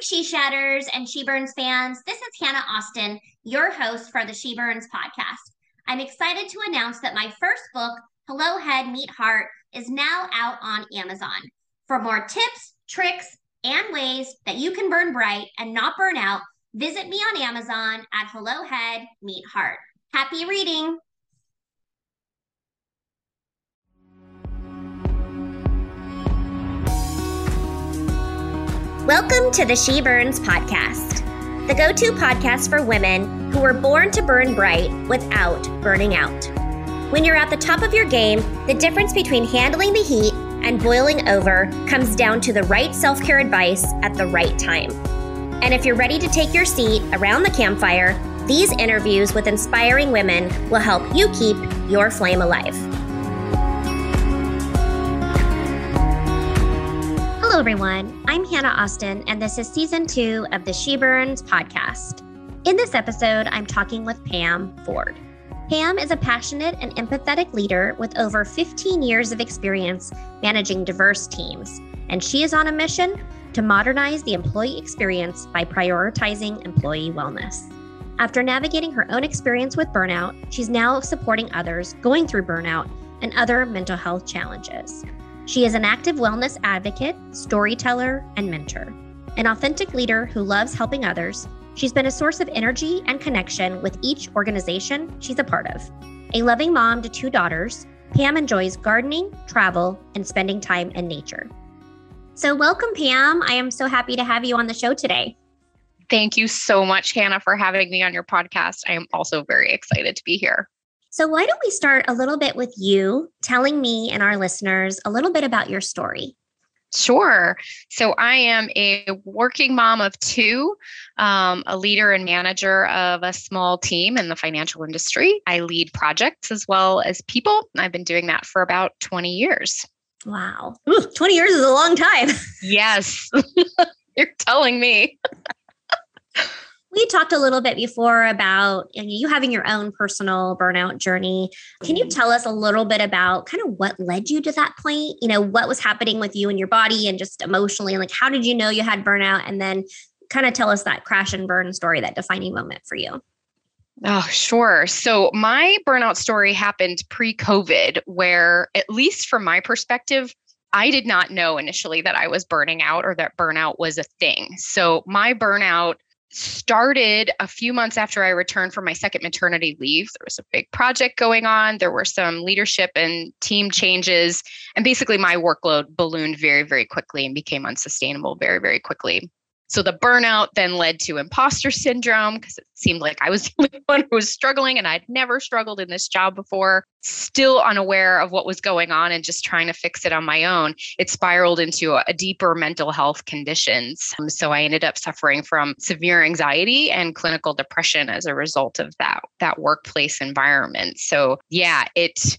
She Shatters and She Burns fans. This is Hannah Austin, your host for the She Burns podcast. I'm excited to announce that my first book, Hello Head Meet Heart, is now out on Amazon. For more tips, tricks, and ways that you can burn bright and not burn out, visit me on Amazon at Hello Head Meet Heart. Happy reading! Welcome to the She Burns podcast, the go to podcast for women who were born to burn bright without burning out. When you're at the top of your game, the difference between handling the heat and boiling over comes down to the right self care advice at the right time. And if you're ready to take your seat around the campfire, these interviews with inspiring women will help you keep your flame alive. Hello, everyone. I'm Hannah Austin, and this is season two of the She Burns podcast. In this episode, I'm talking with Pam Ford. Pam is a passionate and empathetic leader with over 15 years of experience managing diverse teams, and she is on a mission to modernize the employee experience by prioritizing employee wellness. After navigating her own experience with burnout, she's now supporting others going through burnout and other mental health challenges. She is an active wellness advocate, storyteller, and mentor. An authentic leader who loves helping others, she's been a source of energy and connection with each organization she's a part of. A loving mom to two daughters, Pam enjoys gardening, travel, and spending time in nature. So, welcome, Pam. I am so happy to have you on the show today. Thank you so much, Hannah, for having me on your podcast. I am also very excited to be here. So, why don't we start a little bit with you telling me and our listeners a little bit about your story? Sure. So I am a working mom of two, um, a leader and manager of a small team in the financial industry. I lead projects as well as people. I've been doing that for about 20 years. Wow. Ooh, 20 years is a long time. yes. You're telling me we talked a little bit before about you having your own personal burnout journey. Can you mm-hmm. tell us a little bit about kind of what led you to that point? You know, what was happening with you and your body and just emotionally? And like, how did you know you had burnout? And then kind of tell us that crash and burn story, that defining moment for you. Oh, sure. So my burnout story happened pre COVID, where, at least from my perspective, I did not know initially that I was burning out or that burnout was a thing. So my burnout started a few months after I returned from my second maternity leave. There was a big project going on. There were some leadership and team changes. And basically, my workload ballooned very, very quickly and became unsustainable very, very quickly. So the burnout then led to imposter syndrome because it seemed like I was the only one who was struggling and I'd never struggled in this job before, still unaware of what was going on and just trying to fix it on my own. It spiraled into a, deeper mental health conditions. Um, so I ended up suffering from severe anxiety and clinical depression as a result of that that workplace environment. So yeah, it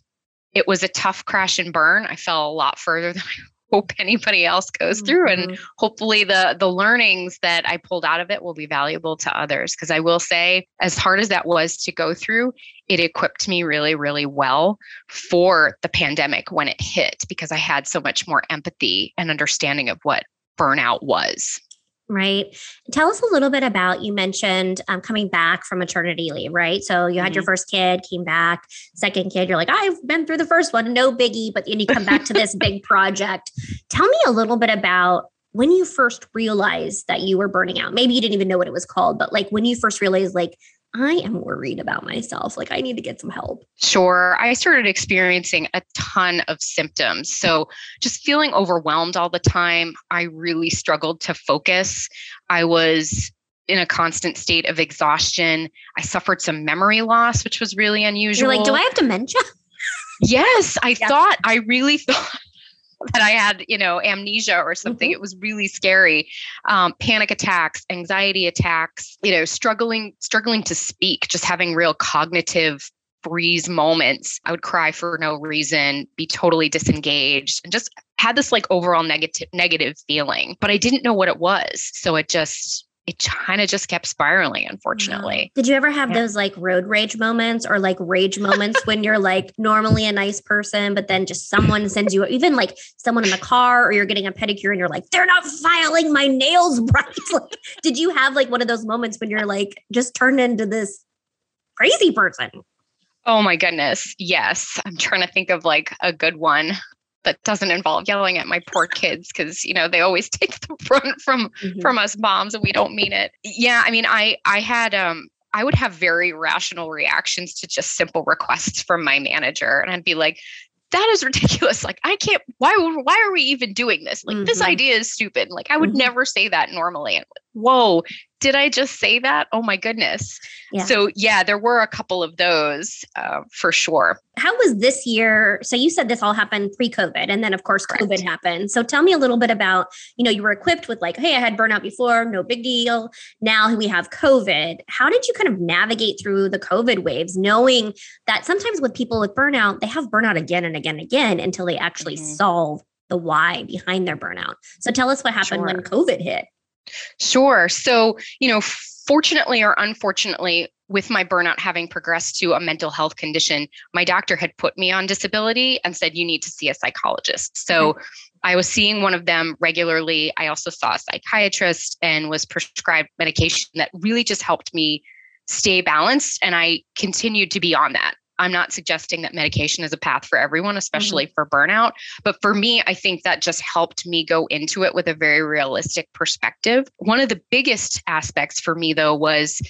it was a tough crash and burn. I fell a lot further than I hope anybody else goes through mm-hmm. and hopefully the the learnings that I pulled out of it will be valuable to others because I will say as hard as that was to go through it equipped me really really well for the pandemic when it hit because I had so much more empathy and understanding of what burnout was right? Tell us a little bit about you mentioned um, coming back from maternity leave, right? So you had mm-hmm. your first kid, came back, second kid, you're like, I've been through the first one, no biggie, but then you come back to this big project. Tell me a little bit about when you first realized that you were burning out. Maybe you didn't even know what it was called, but like when you first realized, like, I am worried about myself. Like, I need to get some help. Sure. I started experiencing a ton of symptoms. So, just feeling overwhelmed all the time. I really struggled to focus. I was in a constant state of exhaustion. I suffered some memory loss, which was really unusual. You're like, do I have dementia? yes, I yeah. thought, I really thought that I had, you know, amnesia or something. Mm-hmm. It was really scary. Um, panic attacks, anxiety attacks, you know, struggling, struggling to speak, just having real cognitive freeze moments. I would cry for no reason, be totally disengaged, and just had this like overall negative negative feeling. But I didn't know what it was. So it just it kind of just kept spiraling, unfortunately. Did you ever have yeah. those like road rage moments or like rage moments when you're like normally a nice person, but then just someone sends you, even like someone in the car or you're getting a pedicure and you're like, they're not filing my nails right? Like, did you have like one of those moments when you're like just turned into this crazy person? Oh my goodness. Yes. I'm trying to think of like a good one that doesn't involve yelling at my poor kids because you know they always take the front from mm-hmm. from us moms and we don't mean it yeah i mean i i had um i would have very rational reactions to just simple requests from my manager and i'd be like that is ridiculous like i can't why why are we even doing this like mm-hmm. this idea is stupid like i would mm-hmm. never say that normally whoa did I just say that? Oh my goodness. Yeah. So, yeah, there were a couple of those uh, for sure. How was this year? So, you said this all happened pre COVID, and then, of course, Correct. COVID happened. So, tell me a little bit about you know, you were equipped with like, hey, I had burnout before, no big deal. Now we have COVID. How did you kind of navigate through the COVID waves, knowing that sometimes with people with burnout, they have burnout again and again and again until they actually mm-hmm. solve the why behind their burnout? So, tell us what happened sure. when COVID hit. Sure. So, you know, fortunately or unfortunately, with my burnout having progressed to a mental health condition, my doctor had put me on disability and said, you need to see a psychologist. So, mm-hmm. I was seeing one of them regularly. I also saw a psychiatrist and was prescribed medication that really just helped me stay balanced. And I continued to be on that. I'm not suggesting that medication is a path for everyone, especially mm-hmm. for burnout. But for me, I think that just helped me go into it with a very realistic perspective. One of the biggest aspects for me, though, was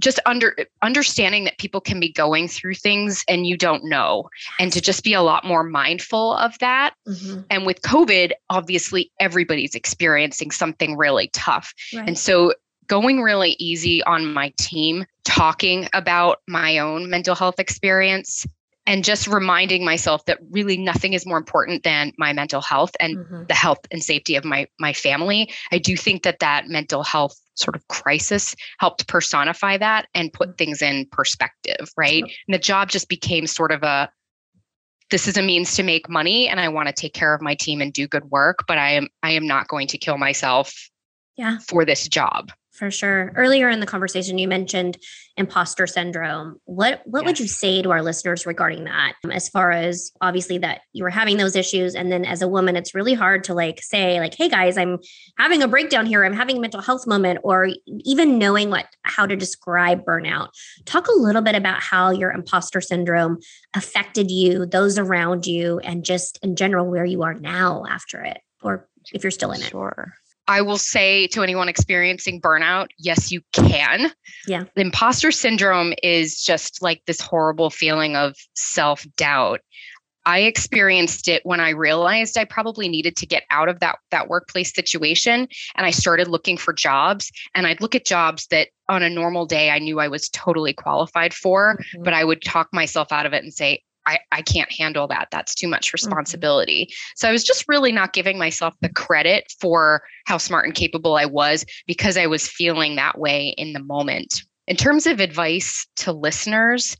just under understanding that people can be going through things and you don't know and to just be a lot more mindful of that mm-hmm. and with covid obviously everybody's experiencing something really tough right. and so going really easy on my team, talking about my own mental health experience, and just reminding myself that really nothing is more important than my mental health and mm-hmm. the health and safety of my my family. I do think that that mental health sort of crisis helped personify that and put mm-hmm. things in perspective, right? And the job just became sort of a this is a means to make money and I want to take care of my team and do good work, but I am I am not going to kill myself yeah. for this job for sure. Earlier in the conversation, you mentioned imposter syndrome. What what yes. would you say to our listeners regarding that? As far as obviously that you were having those issues, and then as a woman, it's really hard to like say like, "Hey guys, I'm having a breakdown here. I'm having a mental health moment," or even knowing what how to describe burnout. Talk a little bit about how your imposter syndrome affected you, those around you, and just in general where you are now after it, or if you're still in it. Sure. I will say to anyone experiencing burnout, yes, you can. Yeah. The imposter syndrome is just like this horrible feeling of self doubt. I experienced it when I realized I probably needed to get out of that that workplace situation and I started looking for jobs and I'd look at jobs that on a normal day I knew I was totally qualified for mm-hmm. but I would talk myself out of it and say I, I can't handle that. That's too much mm-hmm. responsibility. Mm-hmm. So I was just really not giving myself the credit for how smart and capable I was because I was feeling that way in the moment. In terms of advice to listeners,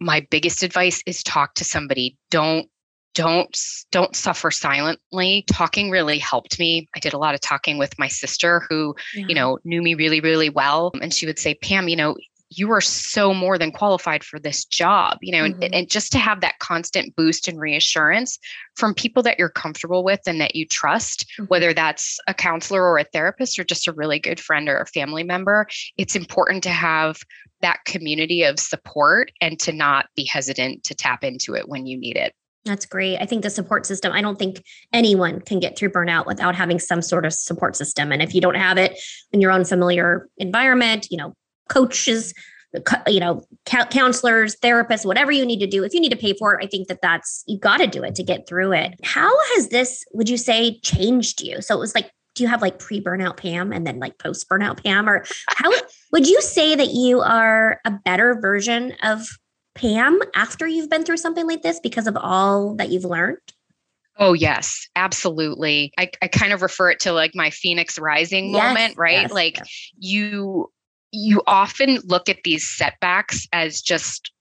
my biggest advice is talk to somebody. Don't don't don't suffer silently talking really helped me i did a lot of talking with my sister who yeah. you know knew me really really well and she would say pam you know you are so more than qualified for this job you know mm-hmm. and, and just to have that constant boost and reassurance from people that you're comfortable with and that you trust mm-hmm. whether that's a counselor or a therapist or just a really good friend or a family member it's important to have that community of support and to not be hesitant to tap into it when you need it that's great. I think the support system, I don't think anyone can get through burnout without having some sort of support system. And if you don't have it in your own familiar environment, you know, coaches you know counselors therapists whatever you need to do if you need to pay for it i think that that's you got to do it to get through it how has this would you say changed you so it was like do you have like pre burnout pam and then like post burnout pam or how would you say that you are a better version of pam after you've been through something like this because of all that you've learned Oh, yes, absolutely. I, I kind of refer it to like my Phoenix rising yes, moment, right? Yes, like yes. you you often look at these setbacks as just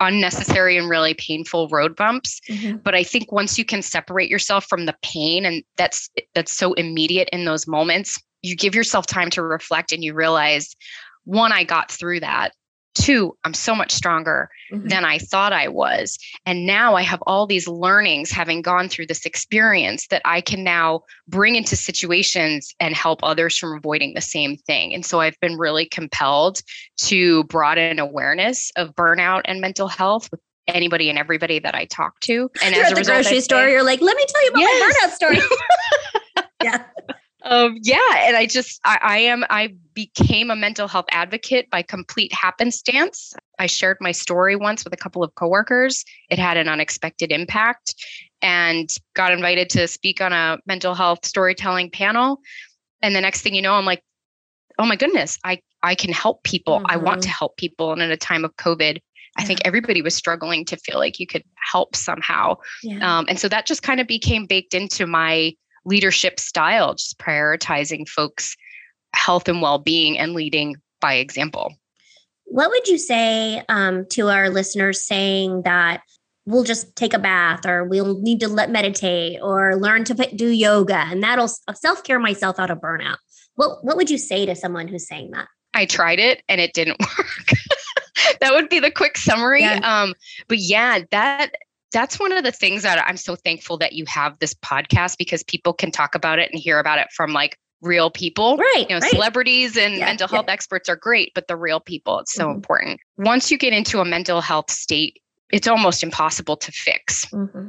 unnecessary and really painful road bumps mm-hmm. but i think once you can separate yourself from the pain and that's that's so immediate in those moments you give yourself time to reflect and you realize one i got through that two i'm so much stronger mm-hmm. than i thought i was. And now i have all these learnings having gone through this experience that i can now bring into situations and help others from avoiding the same thing. And so i've been really compelled to broaden awareness of burnout and mental health with anybody and everybody that i talk to. And you're as at the result, grocery store you're like let me tell you about yes. my burnout story. Yeah um, yeah, and I just I, I am I became a mental health advocate by complete happenstance. I shared my story once with a couple of coworkers. It had an unexpected impact, and got invited to speak on a mental health storytelling panel. And the next thing you know, I'm like, oh my goodness, I I can help people. Mm-hmm. I want to mm-hmm. help people. And in a time of COVID, I think everybody was struggling to feel like you could help somehow. Yeah. Um, and so that just kind of became baked into my leadership style, just prioritizing folks' health and well being and leading by example. What would you say um, to our listeners saying that we'll just take a bath or we'll need to let meditate or learn to do yoga and that'll self care myself out of burnout? What, what would you say to someone who's saying that? I tried it and it didn't work. that would be the quick summary. Yeah. Um, but yeah, that that's one of the things that I'm so thankful that you have this podcast because people can talk about it and hear about it from like real people. Right. You know, right. celebrities and yeah, mental health yeah. experts are great, but the real people, it's so mm-hmm. important. Once you get into a mental health state, it's almost impossible to fix. Mm-hmm.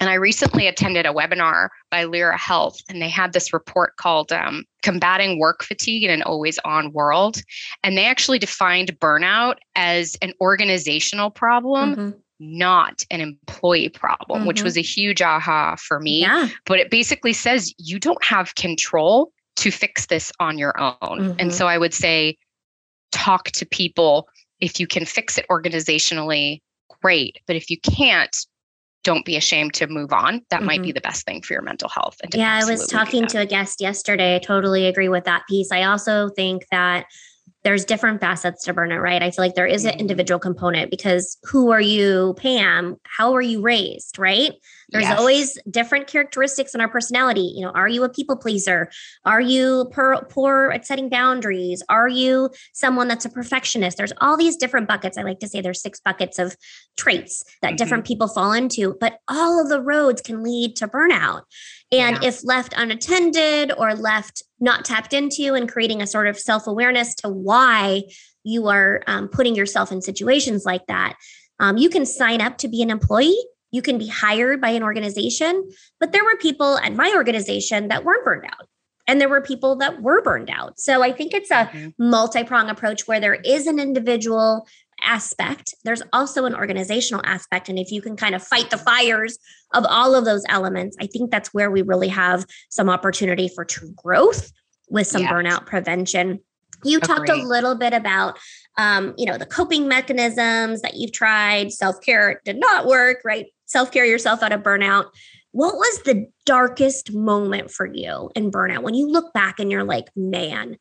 And I recently attended a webinar by Lyra Health, and they had this report called um, Combating Work Fatigue in an Always On World. And they actually defined burnout as an organizational problem, mm-hmm not an employee problem, mm-hmm. which was a huge aha for me. Yeah. But it basically says you don't have control to fix this on your own. Mm-hmm. And so I would say talk to people. If you can fix it organizationally, great. But if you can't, don't be ashamed to move on. That mm-hmm. might be mm-hmm. the best thing for your mental health. And yeah, I was talking to a guest yesterday. I totally agree with that piece. I also think that there's different facets to burnout, right? I feel like there is an mm-hmm. individual component because who are you, Pam? How are you raised, right? There's yes. always different characteristics in our personality. You know, are you a people pleaser? Are you per, poor at setting boundaries? Are you someone that's a perfectionist? There's all these different buckets. I like to say there's six buckets of traits that mm-hmm. different people fall into, but all of the roads can lead to burnout. And yeah. if left unattended or left not tapped into and creating a sort of self awareness to why you are um, putting yourself in situations like that, um, you can sign up to be an employee. You can be hired by an organization. But there were people at my organization that weren't burned out. And there were people that were burned out. So I think it's a mm-hmm. multi prong approach where there is an individual aspect, there's also an organizational aspect. And if you can kind of fight the fires of all of those elements, I think that's where we really have some opportunity for true growth with some yes. burnout prevention. You Agreed. talked a little bit about um, you know, the coping mechanisms that you've tried. Self-care did not work, right? Self-care yourself out of burnout. What was the darkest moment for you in burnout when you look back and you're like, man,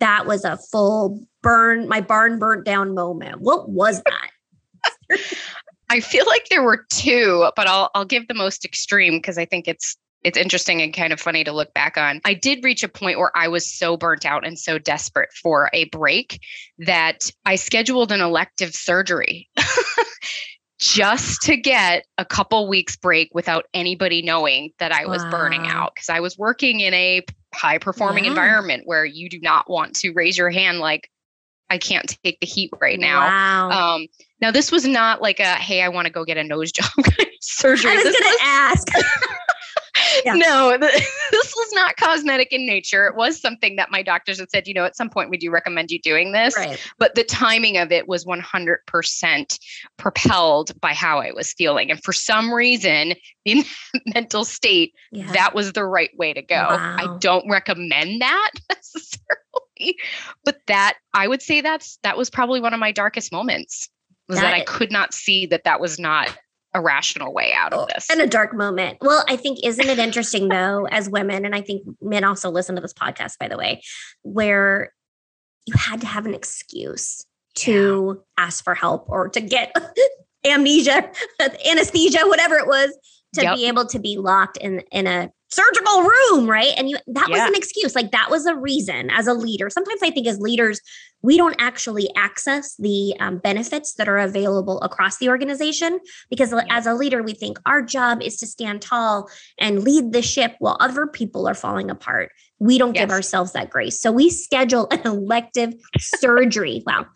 that was a full burn, my barn burnt down moment. What was that? I feel like there were two, but I'll I'll give the most extreme because I think it's it's interesting and kind of funny to look back on. I did reach a point where I was so burnt out and so desperate for a break that I scheduled an elective surgery just to get a couple weeks break without anybody knowing that I was wow. burning out because I was working in a high performing yeah. environment where you do not want to raise your hand like I can't take the heat right now. Wow. Um, now this was not like a hey, I want to go get a nose job surgery. I was going to ask. yeah. No, this was not cosmetic in nature. It was something that my doctors had said, you know, at some point we do recommend you doing this. Right. But the timing of it was 100% propelled by how I was feeling. And for some reason, in mental state, yeah. that was the right way to go. Wow. I don't recommend that necessarily, but that I would say that's that was probably one of my darkest moments was that, that I could not see that that was not a rational way out of oh, this. And a dark moment. Well, I think, isn't it interesting though, as women, and I think men also listen to this podcast, by the way, where you had to have an excuse to yeah. ask for help or to get amnesia, anesthesia, whatever it was, to yep. be able to be locked in in a surgical room, right? And you that yeah. was an excuse. Like that was a reason as a leader. Sometimes I think as leaders, we don't actually access the um, benefits that are available across the organization because yeah. as a leader, we think our job is to stand tall and lead the ship while other people are falling apart. We don't yes. give ourselves that grace. So we schedule an elective surgery. Wow.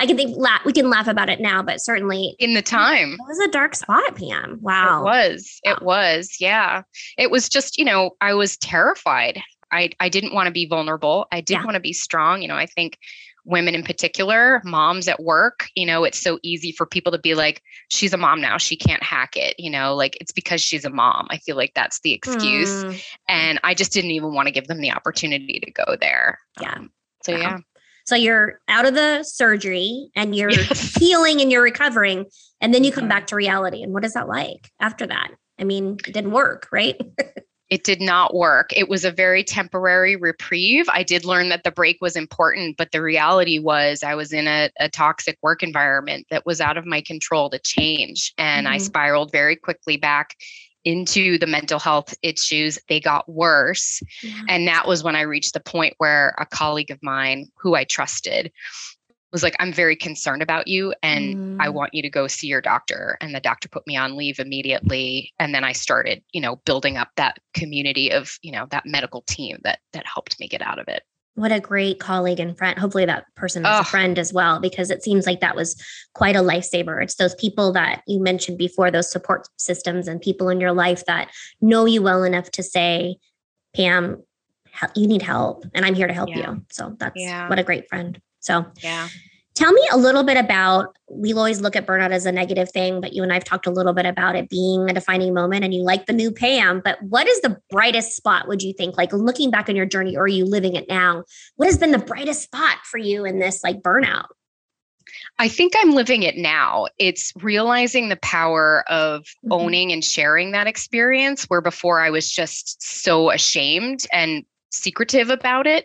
I can think la- we can laugh about it now, but certainly in the time it was a dark spot, Pam. Wow. It was. Wow. It was. Yeah. It was just, you know, I was terrified. I, I didn't want to be vulnerable. I did yeah. want to be strong. You know, I think women in particular, moms at work, you know, it's so easy for people to be like, she's a mom now. She can't hack it. You know, like it's because she's a mom. I feel like that's the excuse. Mm. And I just didn't even want to give them the opportunity to go there. Yeah. Um, so, wow. yeah. So you're out of the surgery and you're healing and you're recovering. And then you come mm-hmm. back to reality. And what is that like after that? I mean, it didn't work, right? it did not work. It was a very temporary reprieve. I did learn that the break was important, but the reality was I was in a, a toxic work environment that was out of my control to change. And mm-hmm. I spiraled very quickly back into the mental health issues, they got worse. Yeah. And that was when I reached the point where a colleague of mine who I trusted was like, I'm very concerned about you and mm. I want you to go see your doctor. And the doctor put me on leave immediately. And then I started, you know, building up that community of, you know, that medical team that that helped me get out of it what a great colleague and friend. Hopefully, that person is oh. a friend as well, because it seems like that was quite a lifesaver. It's those people that you mentioned before, those support systems and people in your life that know you well enough to say, Pam, you need help, and I'm here to help yeah. you. So that's yeah. what a great friend. So, yeah. Tell me a little bit about we always look at burnout as a negative thing, but you and I've talked a little bit about it being a defining moment and you like the new Pam. But what is the brightest spot, would you think? Like looking back on your journey, or are you living it now? What has been the brightest spot for you in this like burnout? I think I'm living it now. It's realizing the power of mm-hmm. owning and sharing that experience where before I was just so ashamed and secretive about it.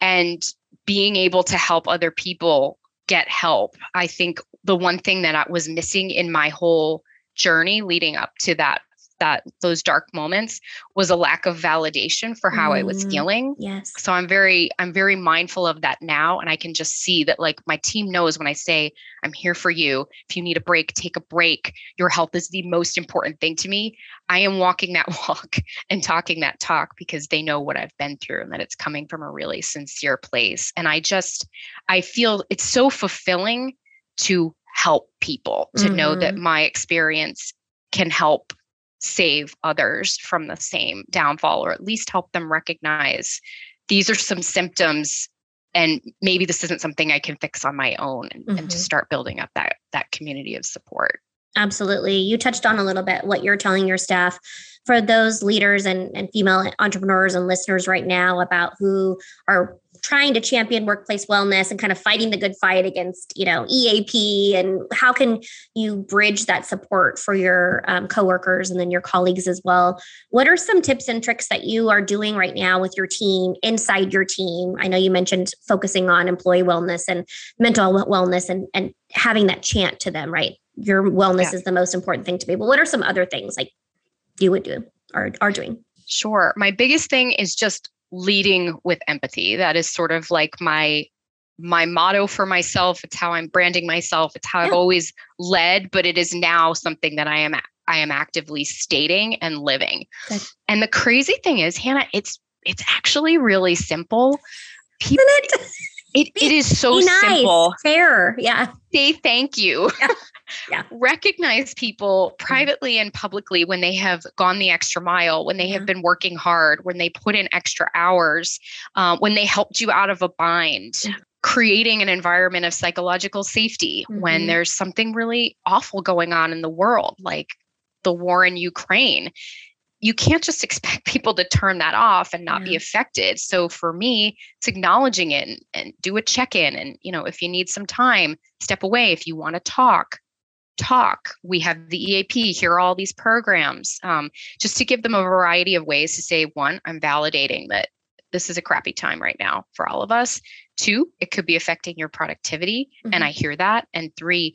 And being able to help other people get help. I think the one thing that I was missing in my whole journey leading up to that that those dark moments was a lack of validation for how mm, I was mm, feeling. Yes. So I'm very I'm very mindful of that now and I can just see that like my team knows when I say I'm here for you. If you need a break, take a break. Your health is the most important thing to me. I am walking that walk and talking that talk because they know what I've been through and that it's coming from a really sincere place. And I just I feel it's so fulfilling to help people to mm-hmm. know that mm-hmm. my experience can help save others from the same downfall or at least help them recognize these are some symptoms and maybe this isn't something i can fix on my own and, mm-hmm. and to start building up that that community of support. Absolutely. You touched on a little bit what you're telling your staff. For those leaders and, and female entrepreneurs and listeners right now about who are trying to champion workplace wellness and kind of fighting the good fight against you know eap and how can you bridge that support for your um, coworkers and then your colleagues as well what are some tips and tricks that you are doing right now with your team inside your team i know you mentioned focusing on employee wellness and mental wellness and, and having that chant to them right your wellness yeah. is the most important thing to me but what are some other things like you would do or are doing Sure. My biggest thing is just leading with empathy. That is sort of like my my motto for myself. It's how I'm branding myself. It's how yeah. I've always led, but it is now something that I am I am actively stating and living. Good. And the crazy thing is, Hannah, it's it's actually really simple. People, it, it is so nice, simple. Fair. Yeah. Say thank you. Yeah. yeah. Recognize people mm-hmm. privately and publicly when they have gone the extra mile, when they yeah. have been working hard, when they put in extra hours, uh, when they helped you out of a bind. Yeah. Creating an environment of psychological safety mm-hmm. when there's something really awful going on in the world, like the war in Ukraine you can't just expect people to turn that off and not yeah. be affected. So for me it's acknowledging it and, and do a check-in and you know if you need some time step away. If you want to talk talk. We have the eap here are all these programs um, just to give them a variety of ways to say one i'm validating that this is a crappy time right now for all of us. Two it could be affecting your productivity mm-hmm. and i hear that. And three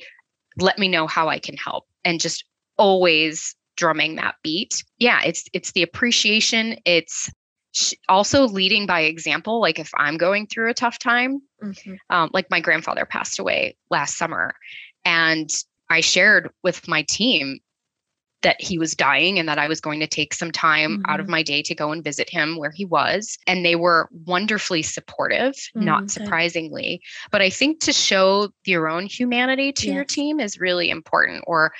let me know how i can help. And just always drumming that beat. Yeah, it's it's the appreciation. It's also leading by example. Like if I'm going through a tough time, mm-hmm. um, like my grandfather passed away last summer, and I shared with my team that he was dying and that I was going to take some time mm-hmm. out of mm-hmm. my day to go and visit him where he was. And they were wonderfully supportive, mm-hmm. not surprisingly. But I think to show your own humanity to yes. your team is really important. Or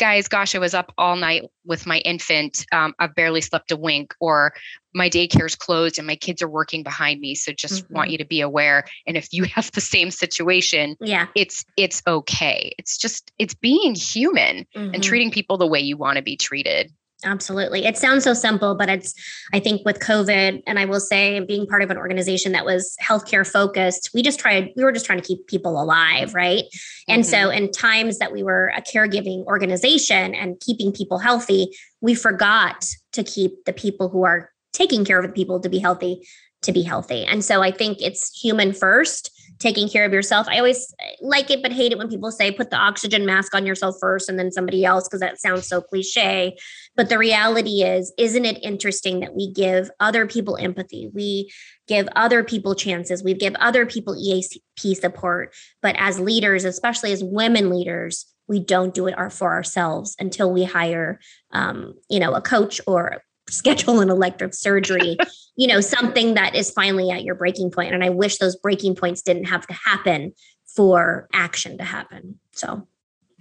guys, gosh, I was up all night with my infant. Um, I've barely slept a wink, or my daycare's closed and my kids are working behind me. So just mm-hmm. want you to be aware. And if you have the same situation, yeah, it's it's okay. It's just it's being human mm-hmm. and treating people the way you want to be treated. Absolutely. It sounds so simple, but it's, I think, with COVID, and I will say, being part of an organization that was healthcare focused, we just tried, we were just trying to keep people alive, right? Mm-hmm. And so, mm-hmm. in times that we were a caregiving organization and keeping people healthy, we forgot to keep the people who are taking care of the people to be healthy to be healthy. And so, I think it's human first taking care of yourself. I always like it, but hate it when people say put the oxygen mask on yourself first and then somebody else, because that sounds so cliche. But the reality is, isn't it interesting that we give other people empathy? We give other people chances. We give other people EAP support. But as leaders, especially as women leaders, we don't do it for ourselves until we hire, um, you know, a coach or schedule an elective surgery, you know, something that is finally at your breaking point. And I wish those breaking points didn't have to happen for action to happen. So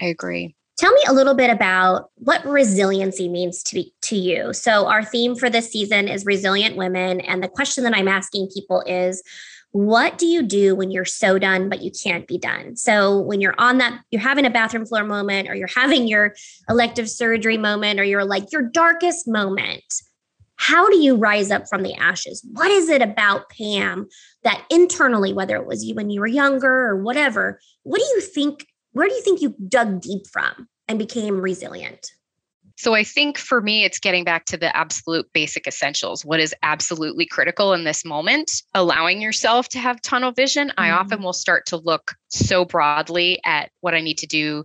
I agree. Tell me a little bit about what resiliency means to be, to you. So our theme for this season is resilient women and the question that I'm asking people is what do you do when you're so done but you can't be done? So when you're on that you're having a bathroom floor moment or you're having your elective surgery moment or you're like your darkest moment how do you rise up from the ashes? What is it about pam that internally whether it was you when you were younger or whatever what do you think where do you think you dug deep from and became resilient so I think for me, it's getting back to the absolute basic essentials. What is absolutely critical in this moment? Allowing yourself to have tunnel vision. Mm-hmm. I often will start to look so broadly at what I need to do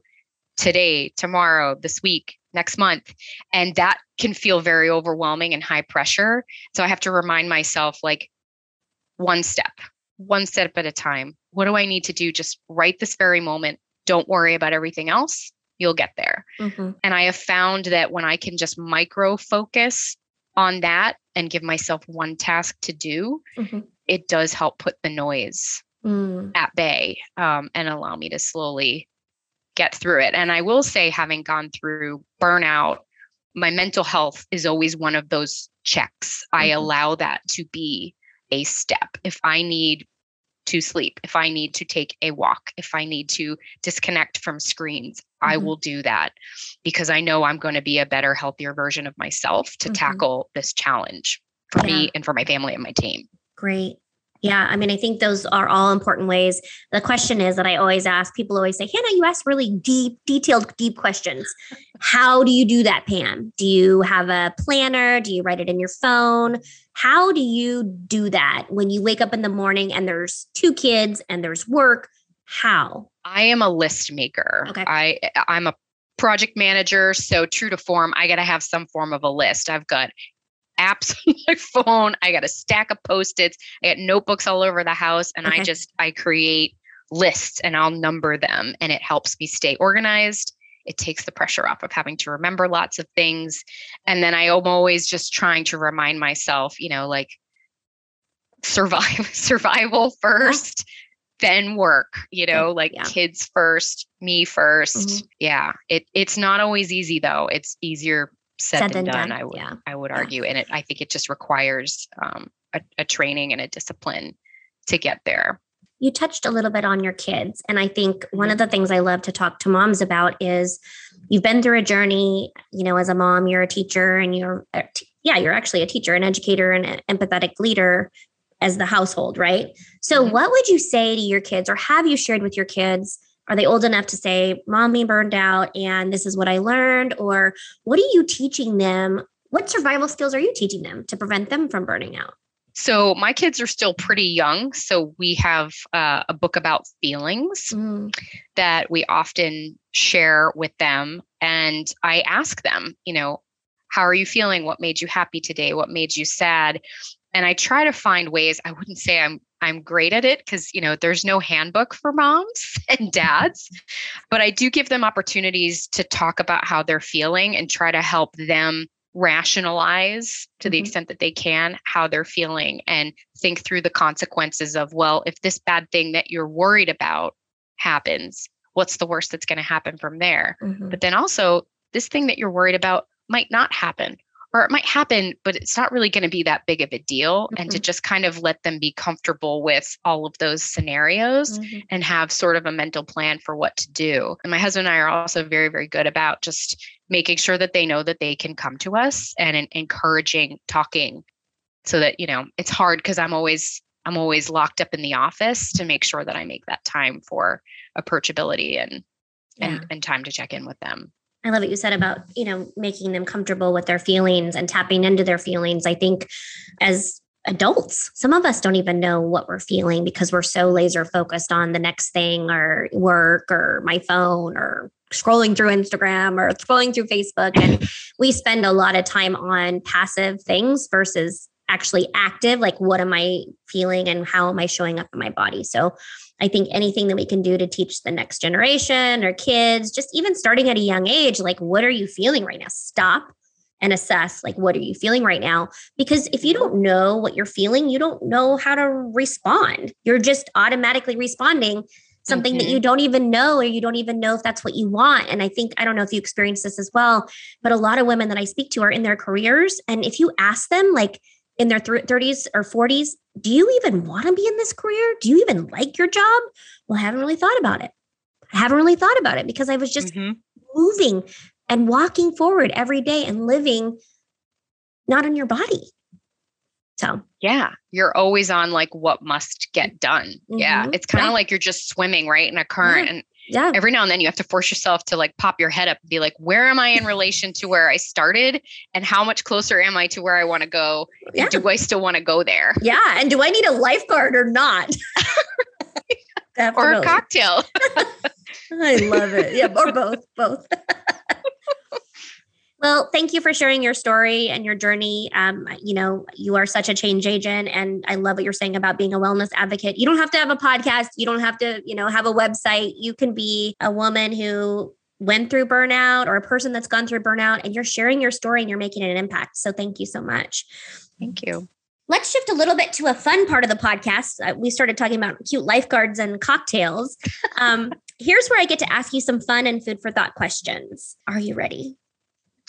today, tomorrow, this week, next month. And that can feel very overwhelming and high pressure. So I have to remind myself like one step, one step at a time. What do I need to do just right this very moment? Don't worry about everything else you'll get there. Mm-hmm. And I have found that when I can just micro focus on that and give myself one task to do, mm-hmm. it does help put the noise mm. at bay um, and allow me to slowly get through it. And I will say, having gone through burnout, my mental health is always one of those checks. Mm-hmm. I allow that to be a step. If I need to sleep, if I need to take a walk, if I need to disconnect from screens, mm-hmm. I will do that because I know I'm going to be a better, healthier version of myself to mm-hmm. tackle this challenge for yeah. me and for my family and my team. Great. Yeah, I mean, I think those are all important ways. The question is that I always ask people always say, Hannah, you ask really deep, detailed, deep questions. How do you do that, Pam? Do you have a planner? Do you write it in your phone? How do you do that when you wake up in the morning and there's two kids and there's work? How? I am a list maker. Okay. I I'm a project manager, so true to form, I got to have some form of a list. I've got apps on my phone. I got a stack of post-its. I got notebooks all over the house and okay. I just I create lists and I'll number them and it helps me stay organized. It takes the pressure off of having to remember lots of things. And then I am always just trying to remind myself, you know, like survive survival first, then work, you know, like yeah. kids first, me 1st mm-hmm. Yeah. It it's not always easy though. It's easier said, said than, done, done. I would yeah. I would argue. And it I think it just requires um, a, a training and a discipline to get there. You touched a little bit on your kids. And I think one of the things I love to talk to moms about is you've been through a journey, you know, as a mom, you're a teacher and you're, yeah, you're actually a teacher, an educator, and an empathetic leader as the household, right? So, mm-hmm. what would you say to your kids, or have you shared with your kids are they old enough to say, Mommy burned out and this is what I learned? Or what are you teaching them? What survival skills are you teaching them to prevent them from burning out? So my kids are still pretty young. So we have uh, a book about feelings mm. that we often share with them. And I ask them, you know, how are you feeling? What made you happy today? What made you sad? And I try to find ways, I wouldn't say I'm I'm great at it because you know there's no handbook for moms and dads, but I do give them opportunities to talk about how they're feeling and try to help them rationalize to the mm-hmm. extent that they can how they're feeling and think through the consequences of well if this bad thing that you're worried about happens what's the worst that's going to happen from there mm-hmm. but then also this thing that you're worried about might not happen or it might happen, but it's not really going to be that big of a deal. Mm-hmm. And to mm-hmm. just kind of let them be comfortable with all of those scenarios mm-hmm. and have sort of a mental plan for what to do. And my husband and I are also very, very good about just making sure that they know that they can come to us and encouraging talking so that, you know, it's hard because I'm always I'm always locked up in the office to make sure that I make that time for approachability and yeah. and, and time to check in with them. I love what you said about, you know, making them comfortable with their feelings and tapping into their feelings. I think as adults, some of us don't even know what we're feeling because we're so laser focused on the next thing or work or my phone or scrolling through Instagram or scrolling through Facebook. And we spend a lot of time on passive things versus actually active. Like, what am I feeling and how am I showing up in my body? So I think anything that we can do to teach the next generation or kids, just even starting at a young age, like, what are you feeling right now? Stop and assess, like, what are you feeling right now? Because if you don't know what you're feeling, you don't know how to respond. You're just automatically responding something mm-hmm. that you don't even know or you don't even know if that's what you want and i think i don't know if you experience this as well but a lot of women that i speak to are in their careers and if you ask them like in their th- 30s or 40s, do you even want to be in this career? Do you even like your job? Well, I haven't really thought about it. I haven't really thought about it because I was just mm-hmm. moving and walking forward every day and living not on your body. So, yeah, you're always on like what must get done. Mm-hmm. Yeah, it's kind of yeah. like you're just swimming right in a current. Yeah. And yeah. every now and then you have to force yourself to like pop your head up and be like where am i in relation to where i started and how much closer am i to where i want to go yeah. do i still want to go there? Yeah and do i need a lifeguard or not? Or a cocktail. I love it. Yeah or both both well, thank you for sharing your story and your journey. Um, you know, you are such a change agent, and I love what you're saying about being a wellness advocate. You don't have to have a podcast. You don't have to, you know, have a website. You can be a woman who went through burnout or a person that's gone through burnout, and you're sharing your story and you're making an impact. So, thank you so much. Thank you. Let's shift a little bit to a fun part of the podcast. Uh, we started talking about cute lifeguards and cocktails. Um, here's where I get to ask you some fun and food for thought questions. Are you ready?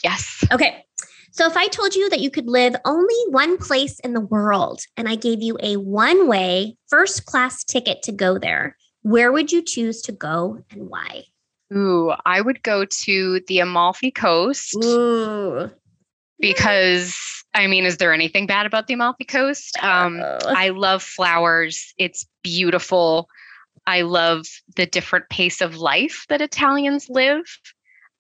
Yes. Okay. So if I told you that you could live only one place in the world and I gave you a one way first class ticket to go there, where would you choose to go and why? Ooh, I would go to the Amalfi Coast. Ooh. Because I mean, is there anything bad about the Amalfi Coast? Um, I love flowers. It's beautiful. I love the different pace of life that Italians live.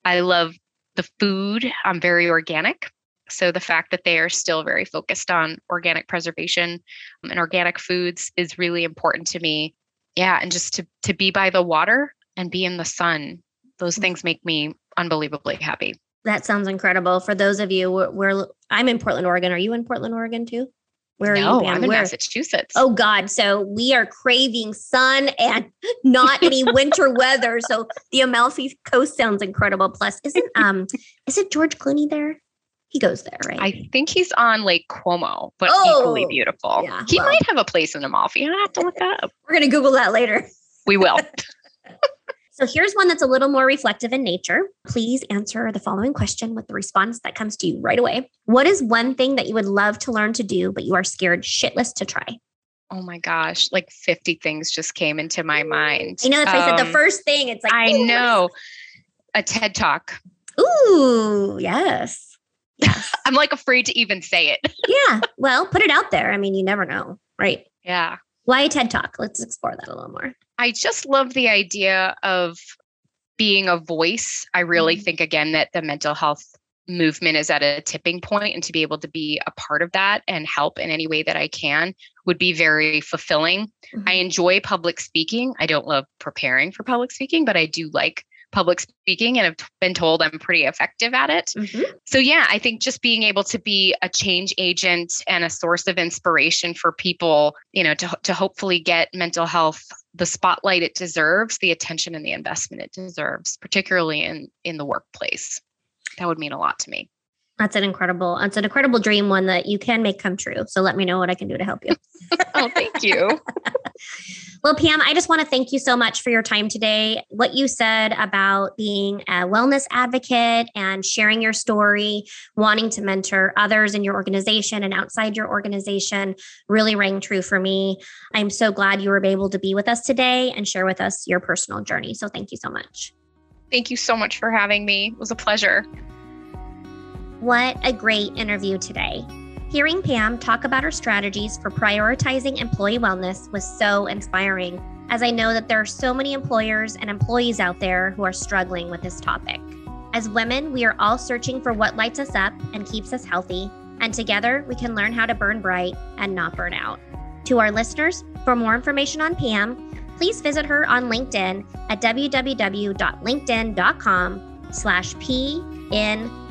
I love the food um, very organic. So the fact that they are still very focused on organic preservation um, and organic foods is really important to me. Yeah, and just to to be by the water and be in the sun, those things make me unbelievably happy. That sounds incredible. For those of you, we're, we're I'm in Portland, Oregon. Are you in Portland, Oregon too? Where are no, you? I'm in Where? Massachusetts. Oh God! So we are craving sun and not any winter weather. So the Amalfi Coast sounds incredible. Plus, isn't um, is it George Clooney there? He goes there, right? I think he's on Lake Como, but oh, equally beautiful. Yeah, he well, might have a place in Amalfi. I have to look that up. We're gonna Google that later. We will. So here's one that's a little more reflective in nature. Please answer the following question with the response that comes to you right away. What is one thing that you would love to learn to do, but you are scared shitless to try? Oh my gosh, like 50 things just came into my mind. I know if um, I said the um, first thing, it's like, I know a TED talk. Ooh, yes. yes. I'm like afraid to even say it. yeah. Well, put it out there. I mean, you never know, right? Yeah. Why a TED talk? Let's explore that a little more. I just love the idea of being a voice. I really mm-hmm. think again that the mental health movement is at a tipping point and to be able to be a part of that and help in any way that I can would be very fulfilling. Mm-hmm. I enjoy public speaking. I don't love preparing for public speaking, but I do like public speaking and I've been told I'm pretty effective at it. Mm-hmm. So, yeah, I think just being able to be a change agent and a source of inspiration for people, you know, to, to hopefully get mental health the spotlight it deserves, the attention and the investment it deserves, particularly in in the workplace. That would mean a lot to me. That's an incredible, that's an incredible dream, one that you can make come true. So let me know what I can do to help you. oh, thank you. well, Pam, I just want to thank you so much for your time today. What you said about being a wellness advocate and sharing your story, wanting to mentor others in your organization and outside your organization really rang true for me. I'm so glad you were able to be with us today and share with us your personal journey. So thank you so much. Thank you so much for having me. It was a pleasure. What a great interview today. Hearing Pam talk about her strategies for prioritizing employee wellness was so inspiring, as I know that there are so many employers and employees out there who are struggling with this topic. As women, we are all searching for what lights us up and keeps us healthy, and together we can learn how to burn bright and not burn out. To our listeners, for more information on Pam, please visit her on LinkedIn at www.linkedin.com slash p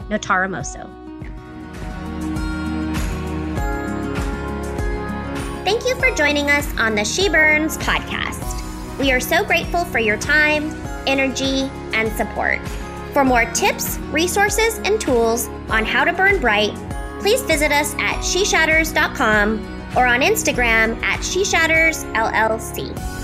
Notaramoso. Thank you for joining us on the She Burns podcast. We are so grateful for your time, energy, and support. For more tips, resources, and tools on how to burn bright, please visit us at sheshatters.com or on Instagram at sheshattersllc.